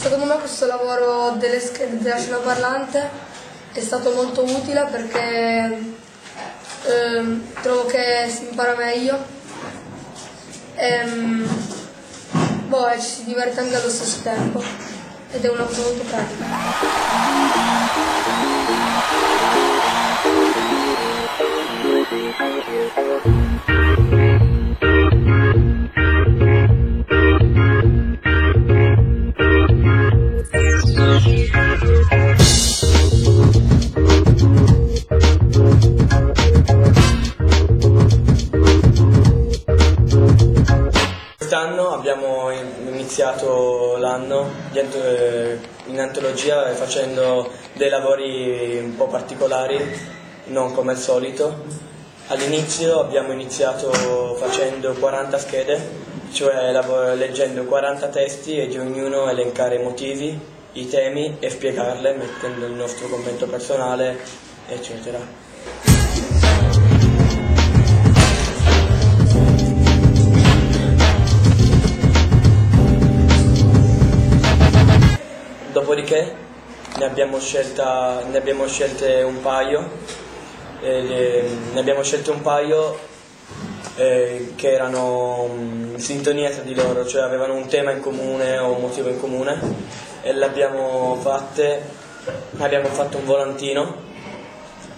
Secondo me questo lavoro delle schede della scena parlante è stato molto utile perché ehm, trovo che si impara meglio ehm, boh, e ci si diverte anche allo stesso tempo ed è una cosa molto pratica. Iniziato l'anno in antologia facendo dei lavori un po' particolari, non come al solito. All'inizio abbiamo iniziato facendo 40 schede, cioè leggendo 40 testi e di ognuno elencare i motivi, i temi e spiegarle mettendo il nostro commento personale, eccetera. Dopodiché ne abbiamo, scelta, ne abbiamo scelte un paio, eh, ne abbiamo scelte un paio eh, che erano in sintonia tra di loro, cioè avevano un tema in comune o un motivo in comune e le abbiamo fatte, abbiamo fatto un volantino,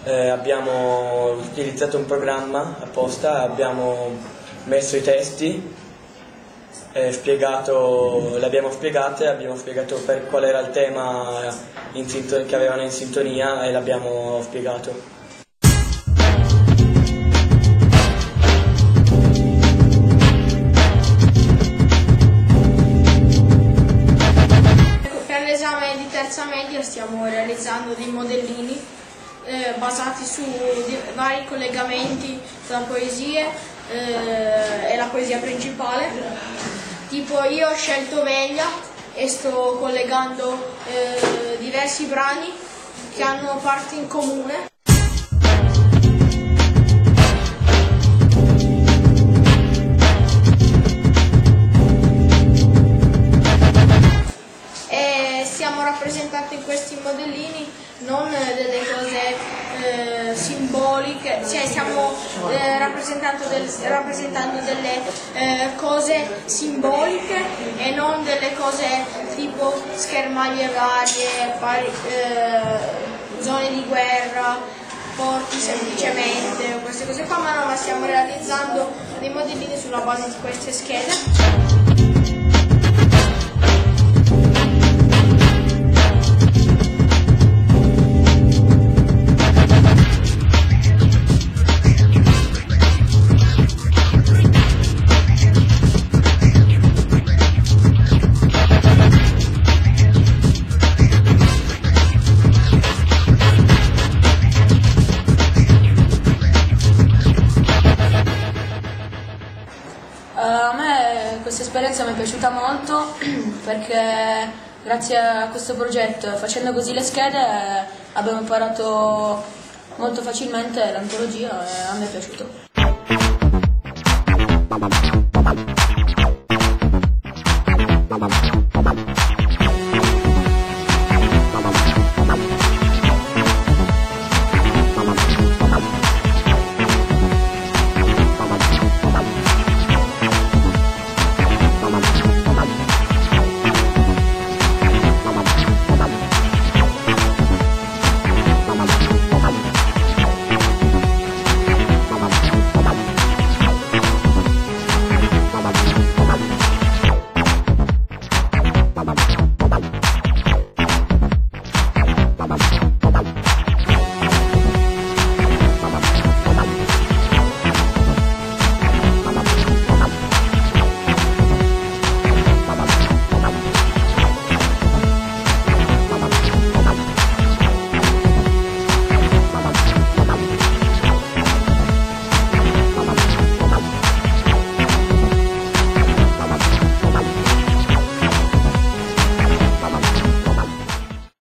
eh, abbiamo utilizzato un programma apposta, abbiamo messo i testi spiegato, le abbiamo spiegate, abbiamo spiegato per qual era il tema sintonia, che avevano in sintonia e l'abbiamo spiegato. Per l'esame di terza media stiamo realizzando dei modellini eh, basati su vari collegamenti tra poesie eh, e la poesia principale Tipo io ho scelto Veglia e sto collegando eh, diversi brani che hanno parti in comune. E siamo rappresentati in questi modellini non delle cose eh, simboliche, cioè stiamo eh, rappresentando, del, rappresentando, delle eh, cose simboliche e non delle cose tipo schermaglie varie, pari, eh, zone di guerra, porti semplicemente, queste cose qua, ma no, ma stiamo realizzando dei modellini sulla base di queste schede. Questa esperienza mi è piaciuta molto perché grazie a questo progetto, facendo così le schede, abbiamo imparato molto facilmente l'antologia e a me è piaciuto.